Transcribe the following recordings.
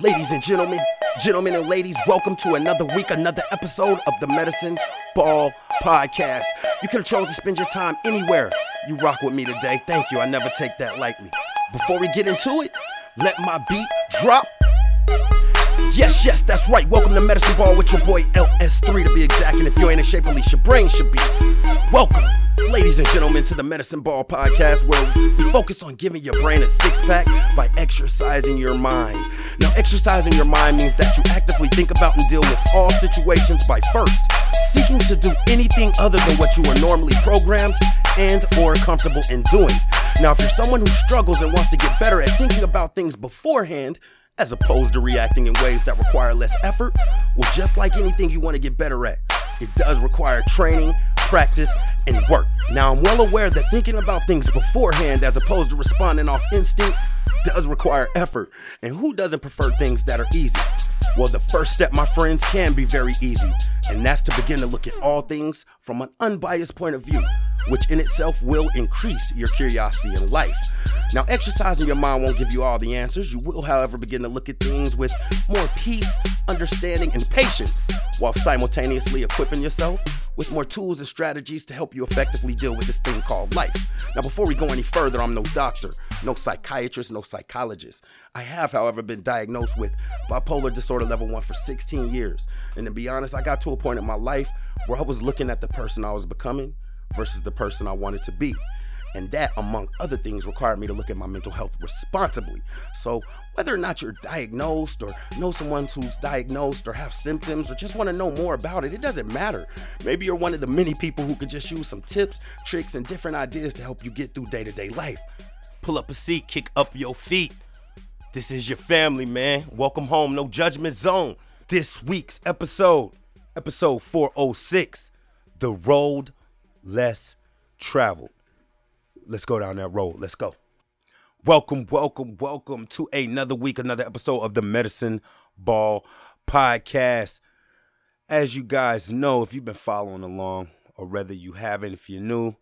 Ladies and gentlemen, gentlemen and ladies, welcome to another week, another episode of the Medicine Ball Podcast. You could have chosen to spend your time anywhere. You rock with me today. Thank you. I never take that lightly. Before we get into it, let my beat drop. Yes, yes, that's right. Welcome to Medicine Ball with your boy LS3 to be exact. And if you ain't in shape, at least your brain should be. Welcome, ladies and gentlemen, to the Medicine Ball podcast where we focus on giving your brain a six pack by exercising your mind. Now, exercising your mind means that you actively think about and deal with all situations by first seeking to do anything other than what you are normally programmed and or comfortable in doing. Now, if you're someone who struggles and wants to get better at thinking about things beforehand, as opposed to reacting in ways that require less effort, well, just like anything you want to get better at, it does require training, practice, and work. Now, I'm well aware that thinking about things beforehand as opposed to responding off instinct does require effort. And who doesn't prefer things that are easy? Well, the first step, my friends, can be very easy, and that's to begin to look at all things from an unbiased point of view, which in itself will increase your curiosity in life. Now, exercising your mind won't give you all the answers. You will, however, begin to look at things with more peace, understanding, and patience, while simultaneously equipping yourself with more tools and strategies to help you effectively deal with this thing called life. Now, before we go any further, I'm no doctor, no psychiatrist, no psychologist. I have, however, been diagnosed with bipolar disorder level 1 for 16 years. And to be honest, I got to a point in my life where I was looking at the person I was becoming versus the person I wanted to be. And that, among other things, required me to look at my mental health responsibly. So, whether or not you're diagnosed or know someone who's diagnosed or have symptoms or just want to know more about it, it doesn't matter. Maybe you're one of the many people who could just use some tips, tricks, and different ideas to help you get through day to day life. Pull up a seat, kick up your feet. This is your family, man. Welcome home, no judgment zone. This week's episode, episode 406, The Road Less Traveled. Let's go down that road. Let's go. Welcome, welcome, welcome to another week, another episode of the Medicine Ball Podcast. As you guys know, if you've been following along, or whether you haven't, if you're new,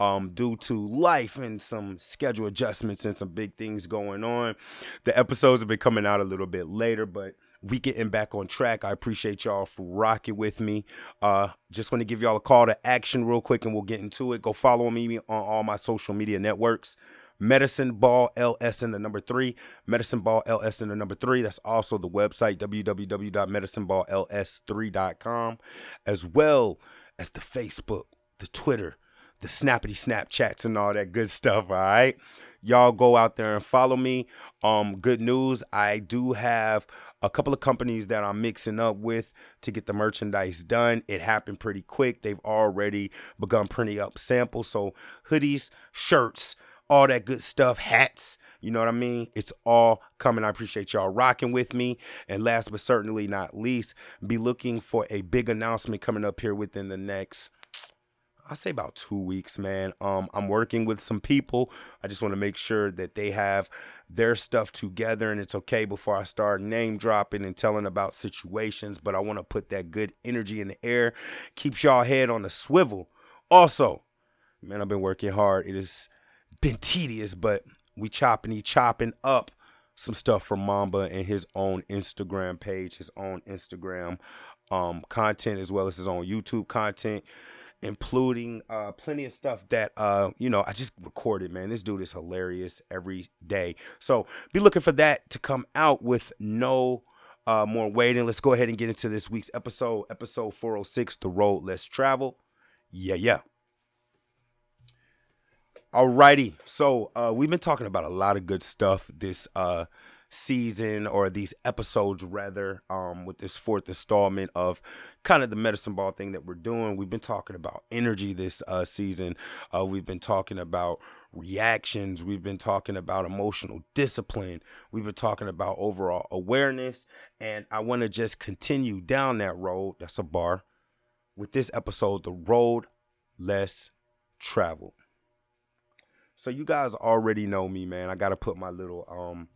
um, due to life and some schedule adjustments and some big things going on, the episodes have been coming out a little bit later, but we getting back on track. I appreciate y'all for rocking with me. Uh, just want to give y'all a call to action real quick and we'll get into it. Go follow me on all my social media networks. Medicine Ball LS in the number three. Medicine Ball LS in the number three. That's also the website, www.medicineballls3.com, as well as the Facebook, the Twitter, the snappity Snapchats, and all that good stuff. All right. Y'all go out there and follow me. Um, good news. I do have a couple of companies that I'm mixing up with to get the merchandise done. It happened pretty quick. They've already begun printing up samples. So hoodies, shirts, all that good stuff, hats. You know what I mean? It's all coming. I appreciate y'all rocking with me. And last but certainly not least, be looking for a big announcement coming up here within the next I say about two weeks, man. Um, I'm working with some people. I just want to make sure that they have their stuff together and it's okay before I start name dropping and telling about situations. But I want to put that good energy in the air, keeps y'all head on the swivel. Also, man, I've been working hard. It has been tedious, but we chopping, he chopping up some stuff from Mamba and his own Instagram page, his own Instagram um, content, as well as his own YouTube content including uh, plenty of stuff that uh, you know I just recorded. Man, this dude is hilarious every day. So be looking for that to come out with no uh, more waiting. Let's go ahead and get into this week's episode, episode 406, The Road Less Travel. Yeah, yeah. Alrighty, so uh, we've been talking about a lot of good stuff this uh, season or these episodes rather um with this fourth installment of kind of the medicine ball thing that we're doing we've been talking about energy this uh season. Uh we've been talking about reactions. We've been talking about emotional discipline. We've been talking about overall awareness. And i want to just continue down that road that's a bar with this episode the road less traveled. So you guys already know me man. I gotta put my little um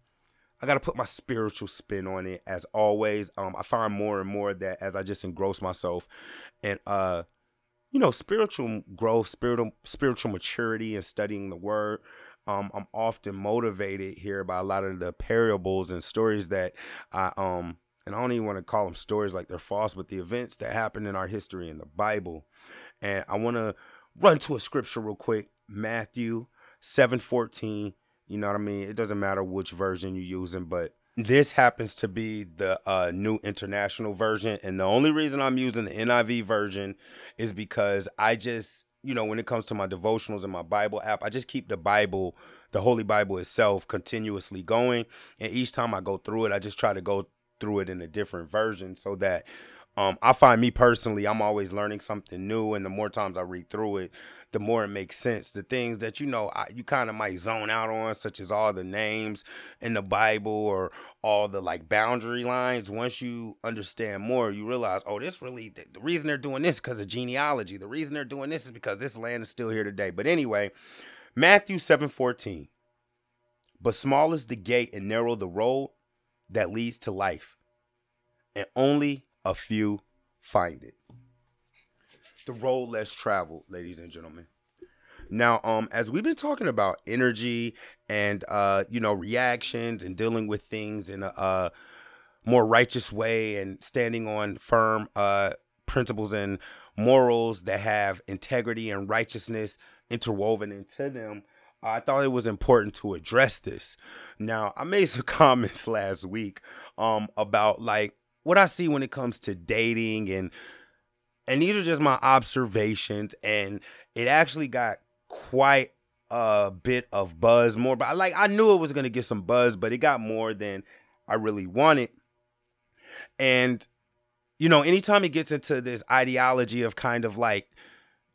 I got to put my spiritual spin on it as always. Um, I find more and more that as I just engross myself and uh, you know, spiritual growth, spiritual spiritual maturity, and studying the Word, um, I'm often motivated here by a lot of the parables and stories that I um and I don't even want to call them stories like they're false, but the events that happen in our history in the Bible. And I want to run to a scripture real quick, Matthew 7:14. You know what I mean? It doesn't matter which version you're using, but this happens to be the uh, new international version. And the only reason I'm using the NIV version is because I just you know, when it comes to my devotionals and my Bible app, I just keep the Bible, the Holy Bible itself, continuously going. And each time I go through it, I just try to go through it in a different version so that um, I find me personally, I'm always learning something new, and the more times I read through it, the more it makes sense. The things that you know I, you kind of might zone out on, such as all the names in the Bible or all the like boundary lines. Once you understand more, you realize, oh, this really the, the reason they're doing this because of genealogy. The reason they're doing this is because this land is still here today. But anyway, Matthew seven fourteen. But small is the gate and narrow the road that leads to life, and only a few find it. The road less traveled, ladies and gentlemen. Now, um, as we've been talking about energy and uh, you know, reactions and dealing with things in a uh, more righteous way and standing on firm uh principles and morals that have integrity and righteousness interwoven into them, I thought it was important to address this. Now, I made some comments last week um about like what I see when it comes to dating and and these are just my observations and it actually got quite a bit of buzz more but like I knew it was going to get some buzz but it got more than I really wanted. And you know anytime it gets into this ideology of kind of like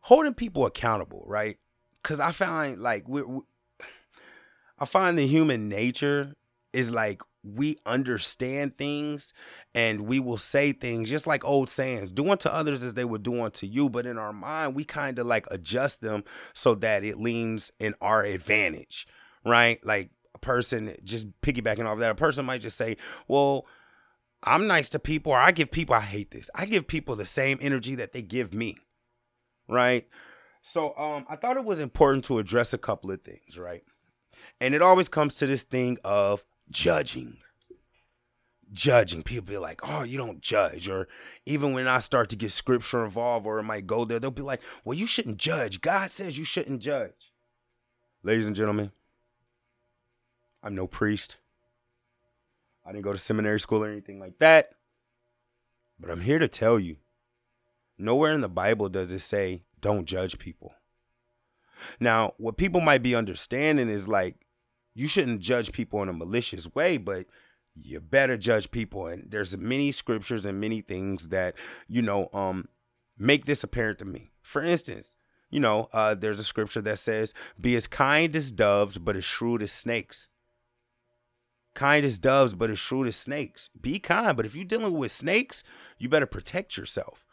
holding people accountable right? Cuz I find like we I find the human nature is like we understand things and we will say things just like old sayings. Do unto others as they would do unto you. But in our mind we kind of like adjust them so that it leans in our advantage right? Like a person just piggybacking off that a person might just say well i'm nice to people or i give people i hate this. I give people the same energy that they give me right? So um i thought it was important to address a couple of things right? And it always comes to this thing of judging. Judging. People be like, oh, you don't judge. Or even when I start to get scripture involved or it might go there, they'll be like, well, you shouldn't judge. God says you shouldn't judge. Ladies and gentlemen, I'm no priest. I didn't go to seminary school or anything like that. But I'm here to tell you nowhere in the Bible does it say, don't judge people. Now, what people might be understanding is like, you shouldn't judge people in a malicious way, but you better judge people. And there's many scriptures and many things that, you know, um, make this apparent to me. For instance, you know, uh, there's a scripture that says, Be as kind as doves, but as shrewd as snakes. Kind as doves, but as shrewd as snakes. Be kind, but if you're dealing with snakes, you better protect yourself.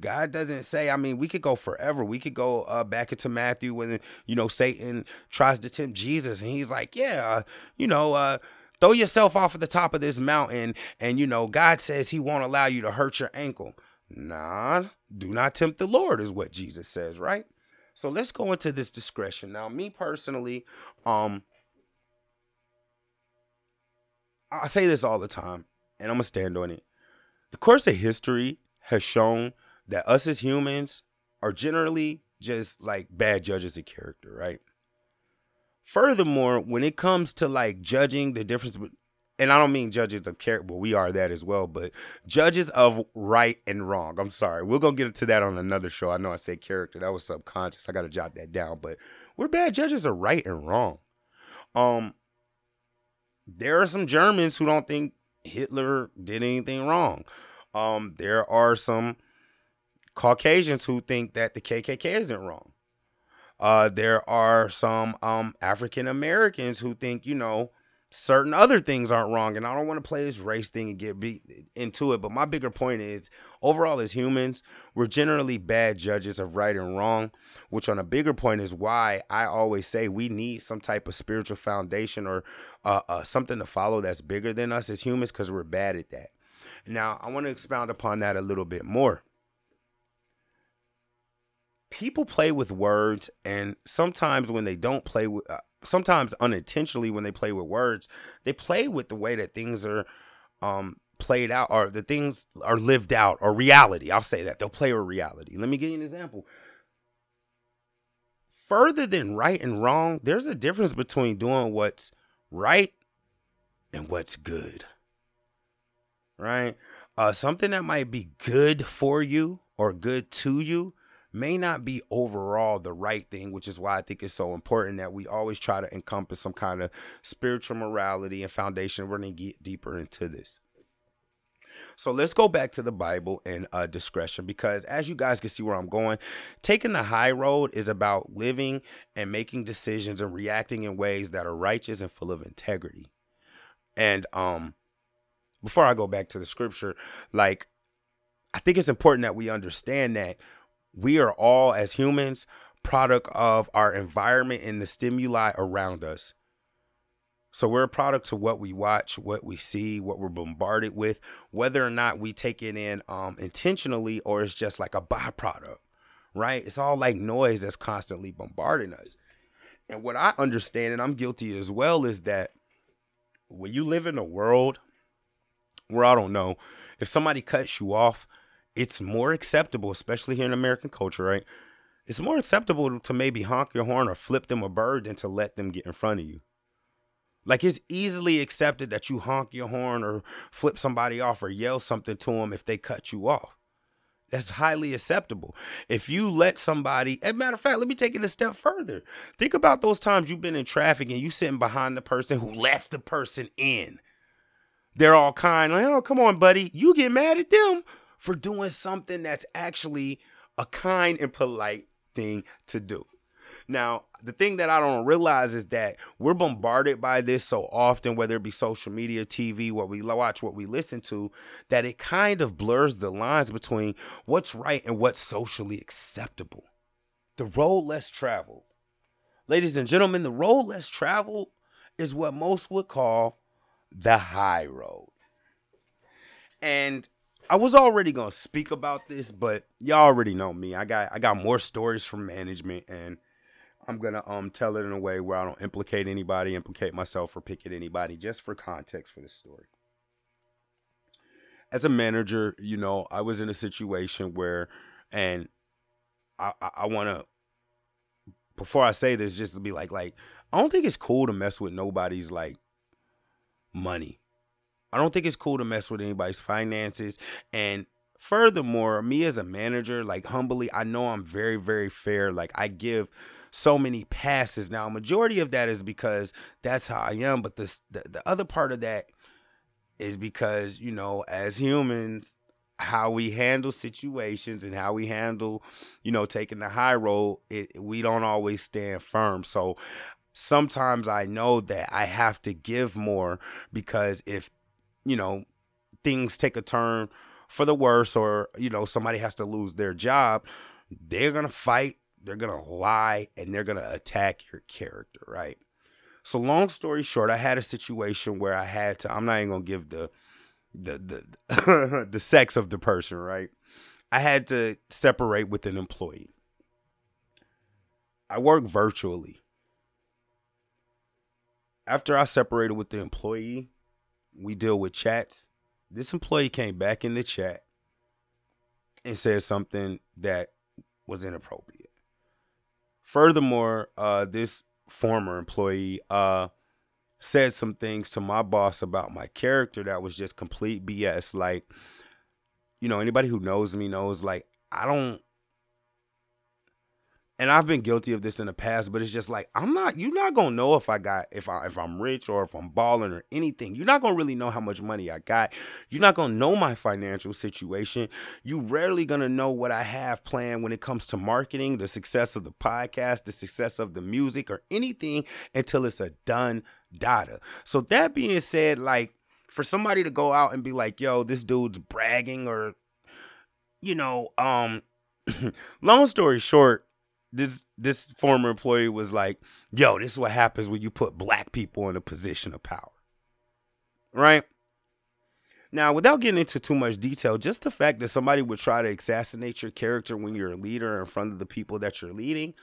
God doesn't say, I mean, we could go forever. We could go uh, back into Matthew when, you know, Satan tries to tempt Jesus and he's like, yeah, uh, you know, uh, throw yourself off of the top of this mountain. And, you know, God says he won't allow you to hurt your ankle. Nah, do not tempt the Lord is what Jesus says, right? So let's go into this discretion. Now, me personally, um, I say this all the time and I'm going to stand on it. The course of history has shown that us as humans are generally just like bad judges of character, right? Furthermore, when it comes to like judging the difference, and I don't mean judges of character, but we are that as well, but judges of right and wrong. I'm sorry. We're to get into that on another show. I know I said character. That was subconscious. I got to jot that down, but we're bad judges of right and wrong. Um, there are some Germans who don't think Hitler did anything wrong. Um, there are some Caucasians who think that the KKK isn't wrong. Uh, there are some um, African Americans who think, you know, certain other things aren't wrong. And I don't want to play this race thing and get beat into it. But my bigger point is overall, as humans, we're generally bad judges of right and wrong, which on a bigger point is why I always say we need some type of spiritual foundation or uh, uh, something to follow that's bigger than us as humans because we're bad at that. Now, I want to expound upon that a little bit more people play with words, and sometimes when they don't play with, uh, sometimes unintentionally when they play with words, they play with the way that things are um, played out, or the things are lived out, or reality. I'll say that they'll play with reality. Let me give you an example. Further than right and wrong, there's a difference between doing what's right and what's good. Right? Uh, something that might be good for you or good to you may not be overall the right thing, which is why I think it's so important that we always try to encompass some kind of spiritual morality and foundation. We're going to get deeper into this. So let's go back to the Bible and uh, discretion because, as you guys can see where I'm going, taking the high road is about living and making decisions and reacting in ways that are righteous and full of integrity. And um, before I go back to the scripture, like I think it's important that we understand that we are all as humans product of our environment and the stimuli around us. So we're a product of what we watch, what we see, what we're bombarded with, whether or not we take it in um, intentionally or it's just like a byproduct, right? It's all like noise that's constantly bombarding us. And what I understand, and I'm guilty as well, is that when you live in a world where I don't know, if somebody cuts you off, it's more acceptable, especially here in American culture, right? It's more acceptable to maybe honk your horn or flip them a bird than to let them get in front of you. Like it's easily accepted that you honk your horn or flip somebody off or yell something to them if they cut you off. That's highly acceptable. If you let somebody, as a matter of fact, let me take it a step further. Think about those times you've been in traffic and you sitting behind the person who lets the person in. They're all kind, like, oh, come on, buddy. You get mad at them for doing something that's actually a kind and polite thing to do. Now, the thing that I don't realize is that we're bombarded by this so often, whether it be social media, TV, what we watch, what we listen to, that it kind of blurs the lines between what's right and what's socially acceptable. The road less traveled. Ladies and gentlemen, the road less traveled is what most would call the high road. And I was already gonna speak about this, but y'all already know me. I got I got more stories from management, and I'm gonna um tell it in a way where I don't implicate anybody, implicate myself, or pick at anybody, just for context for this story. As a manager, you know, I was in a situation where, and I I, I want to before I say this, just to be like like I don't think it's cool to mess with nobody's like money I don't think it's cool to mess with anybody's finances. And furthermore, me as a manager, like humbly, I know I'm very, very fair. Like I give so many passes. Now, majority of that is because that's how I am. But this the, the other part of that is because, you know, as humans, how we handle situations and how we handle, you know, taking the high road, it, we don't always stand firm. So sometimes I know that I have to give more because if you know, things take a turn for the worse or, you know, somebody has to lose their job, they're going to fight, they're going to lie, and they're going to attack your character, right? So long story short, I had a situation where I had to I'm not even going to give the the the the sex of the person, right? I had to separate with an employee. I work virtually. After I separated with the employee, we deal with chats. This employee came back in the chat and said something that was inappropriate. Furthermore, uh, this former employee uh, said some things to my boss about my character that was just complete BS. Like, you know, anybody who knows me knows, like, I don't and I've been guilty of this in the past, but it's just like I'm not. You're not gonna know if I got if I if I'm rich or if I'm balling or anything. You're not gonna really know how much money I got. You're not gonna know my financial situation. You're rarely gonna know what I have planned when it comes to marketing, the success of the podcast, the success of the music, or anything until it's a done data. So that being said, like for somebody to go out and be like, "Yo, this dude's bragging," or you know, um, long story short this this former employee was like, "Yo, this is what happens when you put black people in a position of power." Right? Now, without getting into too much detail, just the fact that somebody would try to assassinate your character when you're a leader in front of the people that you're leading,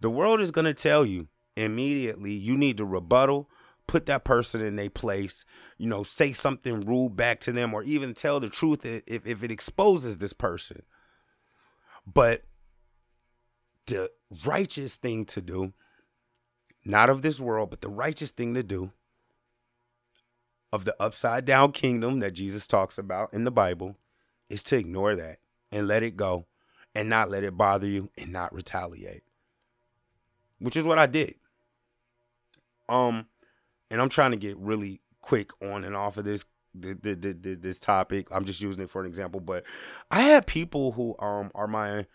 the world is going to tell you immediately you need to rebuttal, put that person in their place, you know, say something rude back to them, or even tell the truth if, if it exposes this person. But the righteous thing to do, not of this world, but the righteous thing to do of the upside down kingdom that Jesus talks about in the Bible is to ignore that and let it go and not let it bother you and not retaliate. Which is what I did. Um and I'm trying to get really quick on and off of this this this topic. I'm just using it for an example, but I had people who um are my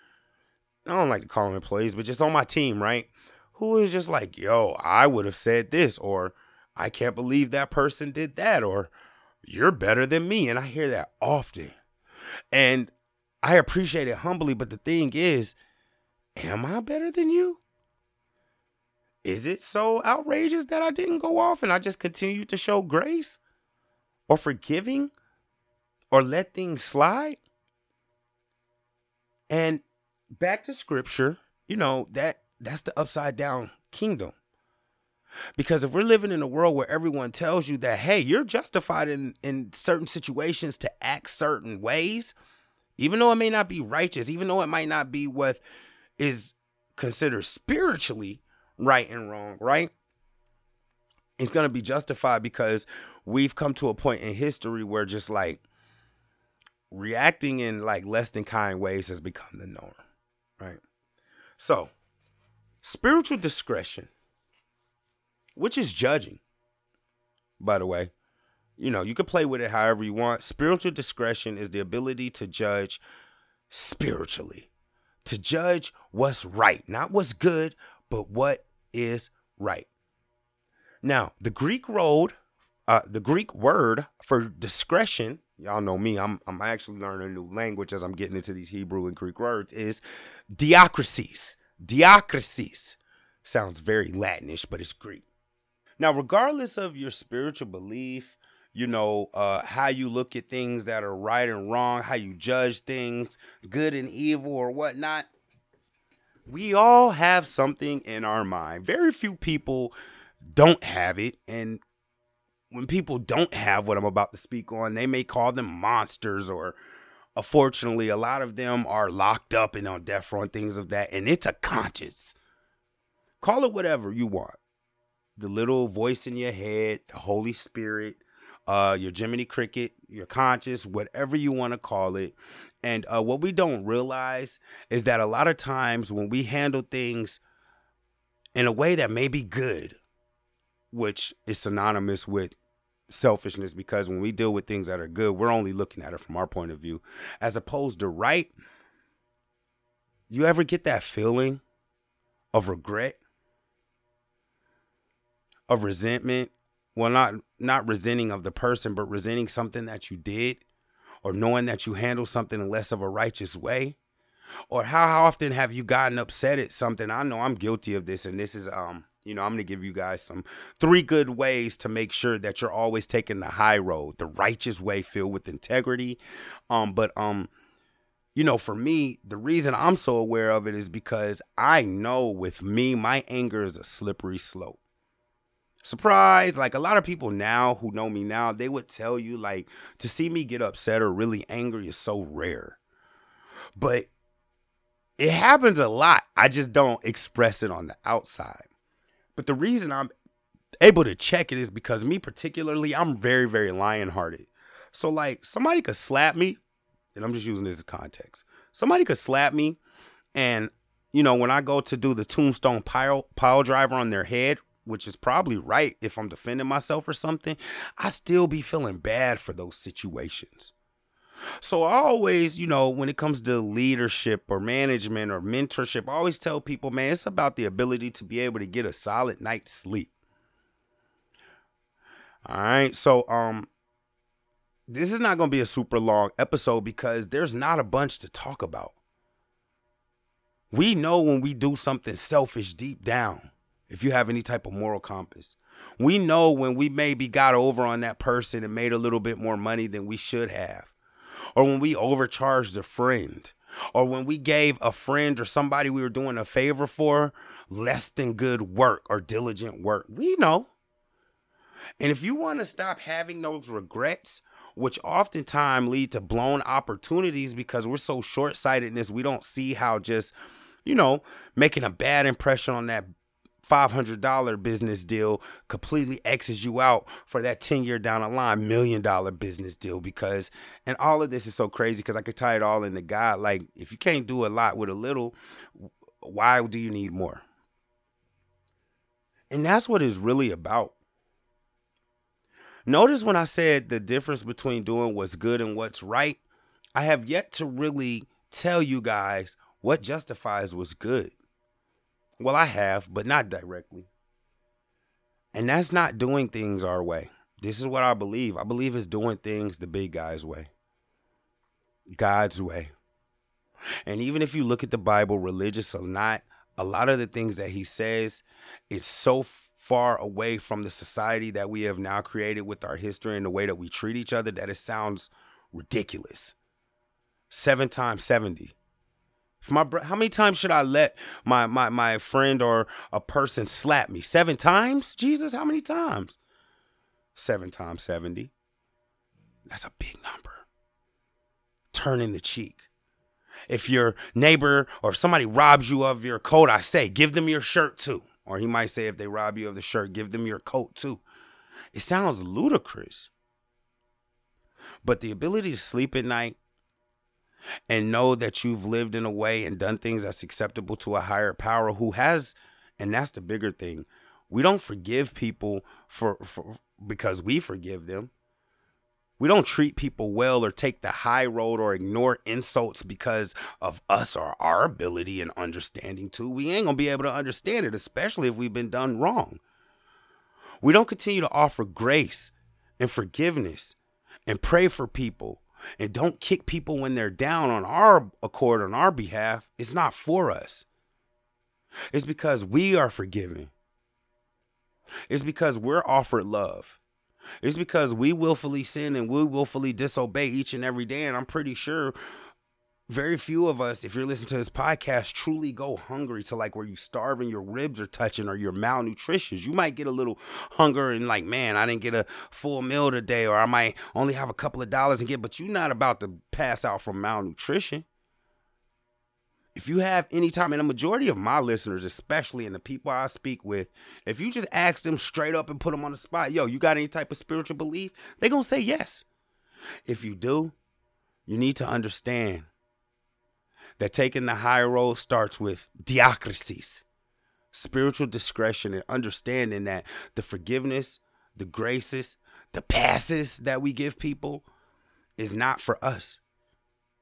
I don't like to call them employees, but just on my team, right? Who is just like, yo, I would have said this, or I can't believe that person did that, or you're better than me. And I hear that often. And I appreciate it humbly, but the thing is, am I better than you? Is it so outrageous that I didn't go off and I just continue to show grace or forgiving or let things slide? And back to scripture, you know, that that's the upside down kingdom. Because if we're living in a world where everyone tells you that, hey, you're justified in, in certain situations to act certain ways, even though it may not be righteous, even though it might not be what is considered spiritually right and wrong, right? It's going to be justified because we've come to a point in history where just like reacting in like less than kind ways has become the norm, right? So, spiritual discretion which is judging. By the way, you know, you can play with it however you want. Spiritual discretion is the ability to judge spiritually, to judge what's right, not what's good, but what is right. Now, the Greek road, uh, the Greek word for discretion, y'all know me, I'm I'm actually learning a new language as I'm getting into these Hebrew and Greek words, is diakrasis. Diakrasis. Sounds very Latinish, but it's Greek. Now, regardless of your spiritual belief, you know, uh, how you look at things that are right and wrong, how you judge things, good and evil or whatnot, we all have something in our mind. Very few people don't have it. And when people don't have what I'm about to speak on, they may call them monsters or unfortunately a lot of them are locked up and on death row and things of that. And it's a conscience. Call it whatever you want the little voice in your head, the Holy Spirit, uh, your Jiminy Cricket, your conscious, whatever you want to call it. And uh, what we don't realize is that a lot of times when we handle things in a way that may be good, which is synonymous with selfishness, because when we deal with things that are good, we're only looking at it from our point of view, as opposed to right. You ever get that feeling of regret? of resentment well not not resenting of the person but resenting something that you did or knowing that you handled something in less of a righteous way or how often have you gotten upset at something i know i'm guilty of this and this is um you know i'm going to give you guys some three good ways to make sure that you're always taking the high road the righteous way filled with integrity. Um but um you know, for me, the reason I'm so aware of it is because I know with me, my anger is a slippery slope. Surprise like a lot of people now who know me now they would tell you like to see me get upset or really angry is so rare. But it happens a lot. I just don't express it on the outside but the reason i'm able to check it is because me particularly i'm very very lion-hearted so like somebody could slap me and i'm just using this as context somebody could slap me and you know when i go to do the tombstone pile pile driver on their head which is probably right if I'm defending myself or something, I still be feeling bad for those situations. So I always, you know, when it comes to leadership or management or mentorship, I always tell people, man, it's about the ability to be able to get a solid night's sleep. All right. So um this is not going to be a super long episode because there's not a bunch to talk about. We know when we do something selfish deep down if you have any type of moral compass. We know when we maybe got over on that person and made a little bit more money than we should have. Or when we overcharged a friend. Or when we gave a friend or somebody we were doing a favor for less than good work or diligent work. We know. And if you want to stop having those regrets, which oftentimes lead to blown opportunities because we're so short sightedness, we don't see how just, you know, making a bad impression on that $500 business deal completely X's you out for that 10 year down the line million dollar business deal because and all of this is so crazy because I could tie it all into God. Like if you can't do a lot with a little why do you need more? And that's what it's really about. Notice when I said the difference between doing what's good and what's right I have yet to really tell you guys what justifies what's good well, I have, but not directly. And that's not doing things our way. This is what I believe. I believe it's doing things the big guy's way, God's way. And even if you look at the Bible, religious or not, a lot of the things that he says is so far away from the society that we have now created with our history and the way that we treat each other that it sounds ridiculous. Seven times 70. If my bro- how many times should I let my, my my friend or a person slap me? Seven times? Jesus, how many times? Seven times 70. That's a big number. Turning the cheek. If your neighbor or if somebody robs you of your coat, I say, give them your shirt too. Or he might say, if they rob you of the shirt, give them your coat too. It sounds ludicrous. But the ability to sleep at night and know that you've lived in a way and done things that's acceptable to a higher power who has and that's the bigger thing. We don't forgive people for, for because we forgive them. We don't treat people well or take the high road or ignore insults because of us or our ability and understanding too. We ain't gonna be able to understand it especially if we've been done wrong. We don't continue to offer grace and forgiveness and pray for people and don't kick people when they're down on our accord on our behalf, it's not for us. It's because we are forgiven. It's because we're offered love. It's because we willfully sin and we willfully disobey each and every day. And I'm pretty sure very few of us, if you're listening to this podcast, truly go hungry to like where you starve and your ribs are touching or you're malnutritious. You might get a little hunger and like, man, I didn't get a full meal today, or I might only have a couple of dollars and get, but you're not about to pass out from malnutrition. If you have any time, and the majority of my listeners, especially and the people I speak with, if you just ask them straight up and put them on the spot, yo, you got any type of spiritual belief? They're to say yes. If you do, you need to understand that taking the high road starts with diakrasis, spiritual discretion, and understanding that the forgiveness, the graces, the passes that we give people is not for us,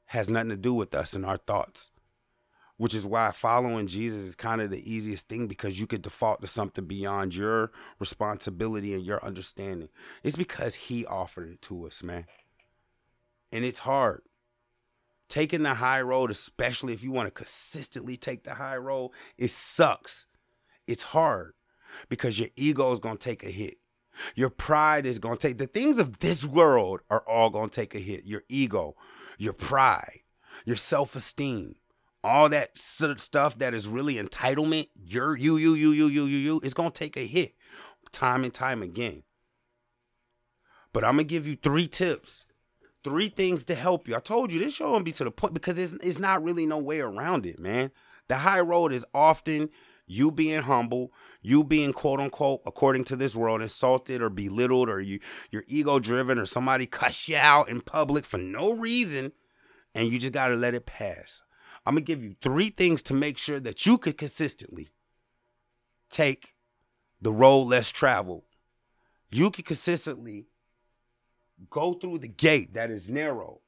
has nothing to do with us and our thoughts. Which is why following Jesus is kind of the easiest thing because you could default to something beyond your responsibility and your understanding. It's because He offered it to us, man. And it's hard taking the high road, especially if you want to consistently take the high road, it sucks. It's hard because your ego is going to take a hit. Your pride is going to take the things of this world are all going to take a hit. Your ego, your pride, your self esteem, all that stuff that is really entitlement, your you, you, you, you, you, you, you, is going to take a hit time and time again. But I'm going to give you three tips three things to help you. I told you this show won't be to the point because it's, it's not really no way around it, man. The high road is often you being humble, you being quote unquote, according to this world, insulted or belittled, or you you're ego driven, or somebody cuss you out in public for no reason, and you just gotta let it pass. I'm gonna give you three things to make sure that you could consistently take the road less traveled. You can consistently go through the gate that is narrow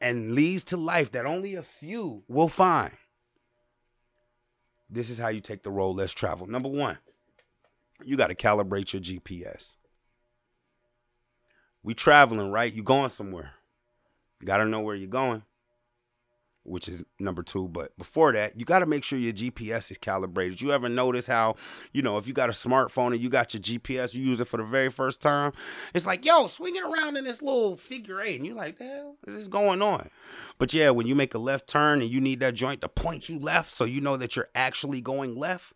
and leads to life that only a few will find. This is how you take the road less traveled. Number one, you got to calibrate your GPS. We traveling, right? You going somewhere. Got to know where you're going. Which is number two. But before that, you got to make sure your GPS is calibrated. You ever notice how, you know, if you got a smartphone and you got your GPS, you use it for the very first time, it's like, yo, swinging around in this little figure eight. And you're like, the hell is this going on? But yeah, when you make a left turn and you need that joint to point you left so you know that you're actually going left,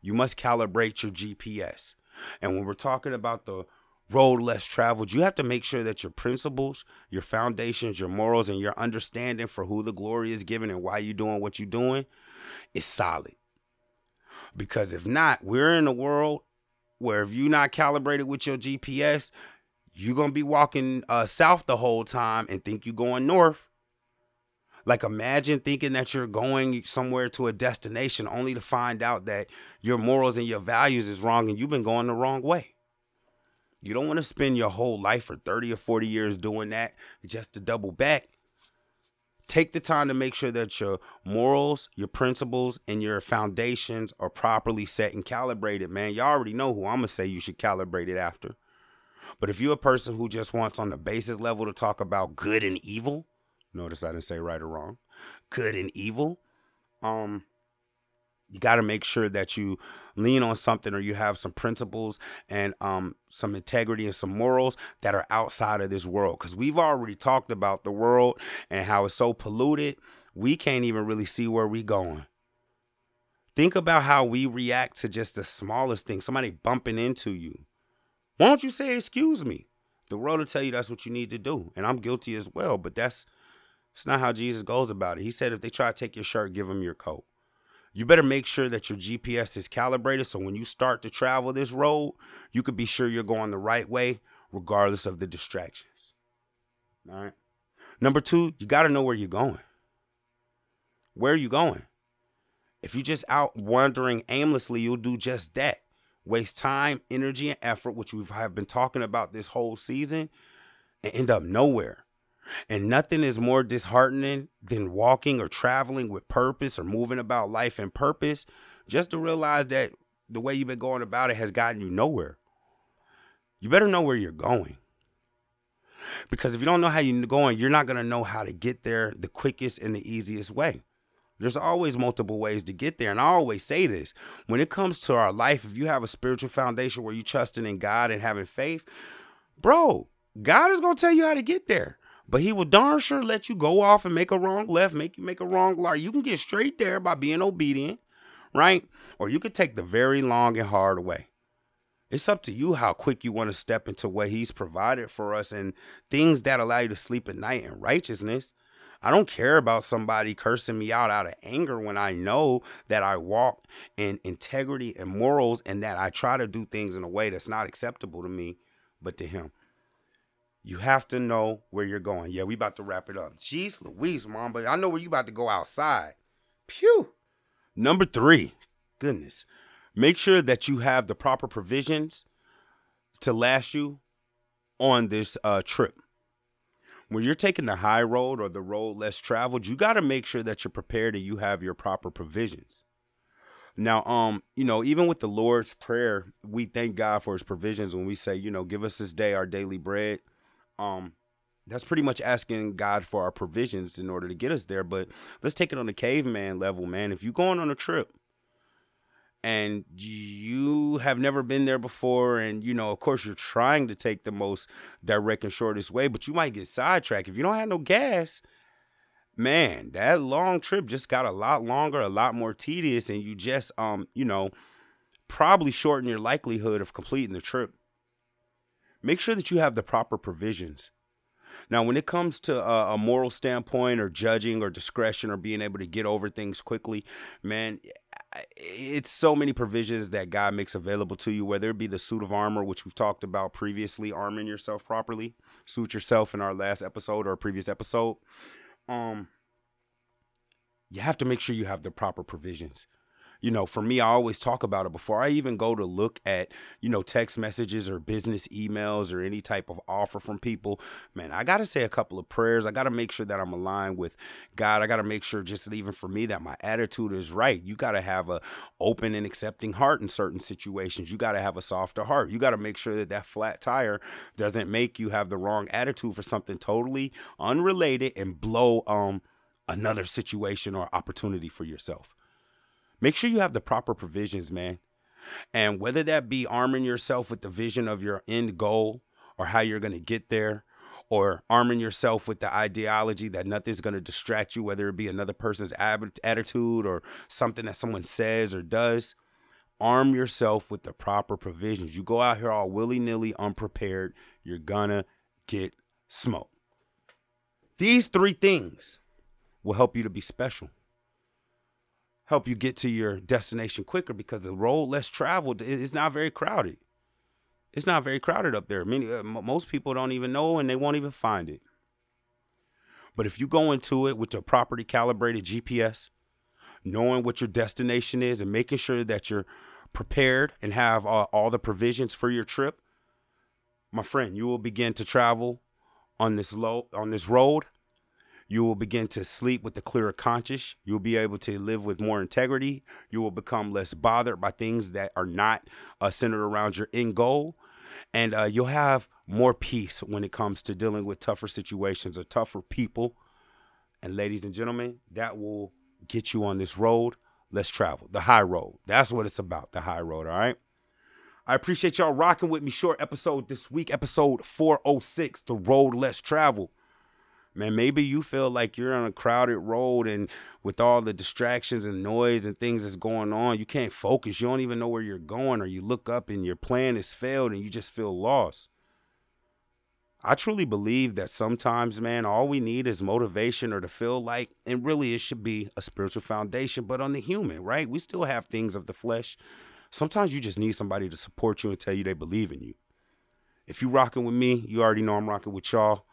you must calibrate your GPS. And when we're talking about the road less traveled, you have to make sure that your principles, your foundations, your morals, and your understanding for who the glory is given and why you're doing what you're doing is solid. Because if not, we're in a world where if you're not calibrated with your GPS, you're gonna be walking uh, south the whole time and think you're going north. Like imagine thinking that you're going somewhere to a destination only to find out that your morals and your values is wrong and you've been going the wrong way. You don't want to spend your whole life for 30 or 40 years doing that just to double back. Take the time to make sure that your morals, your principles, and your foundations are properly set and calibrated, man. You already know who I'm going to say you should calibrate it after. But if you're a person who just wants on the basis level to talk about good and evil, notice I didn't say right or wrong, good and evil, um, you got to make sure that you lean on something or you have some principles and um, some integrity and some morals that are outside of this world. Because we've already talked about the world and how it's so polluted, we can't even really see where we're going. Think about how we react to just the smallest thing somebody bumping into you. Why don't you say, Excuse me? The world will tell you that's what you need to do. And I'm guilty as well, but that's. It's not how Jesus goes about it. He said, if they try to take your shirt, give them your coat you better make sure that your GPS is calibrated so when you start to travel this road, you could be sure you're going the right way, regardless of the distractions. All right. Number two, you got to know where you're going. Where are you going? If you're just out wandering aimlessly, you'll do just that. Waste time, energy, and effort, which we have been talking about this whole season, and end up nowhere. And nothing is more disheartening than walking or traveling with purpose or moving about life in purpose just to realize that the way you've been going about it has gotten you nowhere. You better know where you're going. Because if you don't know how you're going, you're not going to know how to get there the quickest and the easiest way. There's always multiple ways to get there. And I always say this when it comes to our life, if you have a spiritual foundation where you're trusting in God and having faith, bro, God is going to tell you how to get there. But he will darn sure let you go off and make a wrong left, make you make a wrong right. You can get straight there by being obedient, right? Or you could take the very long and hard way. It's up to you how quick you want to step into what he's provided for us and things that allow you to sleep at night in righteousness. I don't care about somebody cursing me out out of anger when I know that I walk in integrity and morals and that I try to do things in a way that's not acceptable to me, but to him. You have to know where you're going. Yeah, we about to wrap it up. Jeez Louise, mom, but I know where you about to go outside. Pew. Number three, goodness. Make sure that you have the proper provisions to last you on this uh, trip. When you're taking the high road or the road less traveled, you got to make sure that you're prepared and you have your proper provisions. Now, um, you know, even with the Lord's Prayer, we thank God for his provisions when we say, you know, give us this day our daily bread um that's pretty much asking God for our provisions in order to get us there. But let's take it on the caveman level, man. If you're going on a trip and you have never been there before, and you know, of course, you're trying to take the most direct and shortest way, but you might get sidetracked. If you don't have no gas, man, that long trip just got a lot longer, a lot more tedious, and you just um, you know, probably shorten your likelihood of completing the trip make sure that you have the proper provisions. Now, when it comes to a, a, moral standpoint or judging or discretion or being able to get over things quickly, man, it's so many provisions that God makes available to you, whether it be the suit of armor, which we've talked about previously, arming yourself properly, suit yourself in our last episode or previous episode. Um, you have to make sure you have the proper provisions you know, for me, I always talk about it before I even go to look at, you know, text messages or business emails or any type of offer from people. Man, I got to say a couple of prayers. I got to make sure that I'm aligned with God. I got to make sure, just even for me, that my attitude is right. You got to have a open and accepting heart in certain situations. You got to have a softer heart. You got to make sure that that flat tire doesn't make you have the wrong attitude for something totally unrelated and blow um another situation or opportunity for yourself. Make sure you have the proper provisions, man. And whether that be arming yourself with the vision of your end goal or how you're going to get there, or arming yourself with the ideology that nothing's going to distract you, whether it be another person's attitude or something that someone says or does, arm yourself with the proper provisions. You go out here all willy nilly, unprepared, you're gonna get smoked. These three things will help you to be special, help you get to your destination quicker because the road less traveled is not very crowded. It's not very crowded up there. Many, uh, most people don't even know and they won't even find it. But if you go into it with a properly calibrated GPS, knowing what your destination is and making sure that you're prepared and have uh, all the provisions for your trip, my friend, you will begin to travel on this low on this road. You will begin to sleep with a clearer conscience. You'll be able to live with more integrity. You will become less bothered by things that are not uh, centered around your end goal. And uh, you'll have more peace when it comes to dealing with tougher situations or tougher people. And ladies and gentlemen, that will get you on this road let's travel. The high road. That's what it's about. The high road. All right. I appreciate y'all rocking with me. Short episode this week, episode 406, The Road Less Travel. Man, maybe you feel like you're on a crowded road and with all the distractions and noise and things that's going on, you can't focus. You don't even know where you're going, or you look up and your plan has failed and you just feel lost. I truly believe that sometimes, man, all we need is motivation or to feel like, and really it should be a spiritual foundation, but on the human, right? We still have things of the flesh. Sometimes you just need somebody to support you and tell you they believe in you. If you rocking with me, you already know I'm rocking with y'all.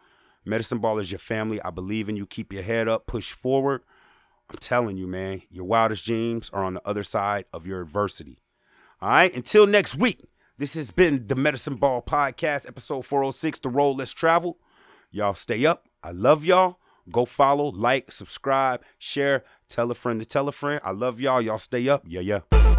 Medicine Ball is your family. I believe in you. Keep your head up, push forward. I'm telling you, man, your wildest dreams are on the other side of your adversity. All right, until next week. This has been the Medicine Ball Podcast, episode 406, The Road Less Travel. Y'all stay up. I love y'all. Go follow, like, subscribe, share, tell a friend to tell a friend. I love y'all. Y'all stay up. Yeah, yeah.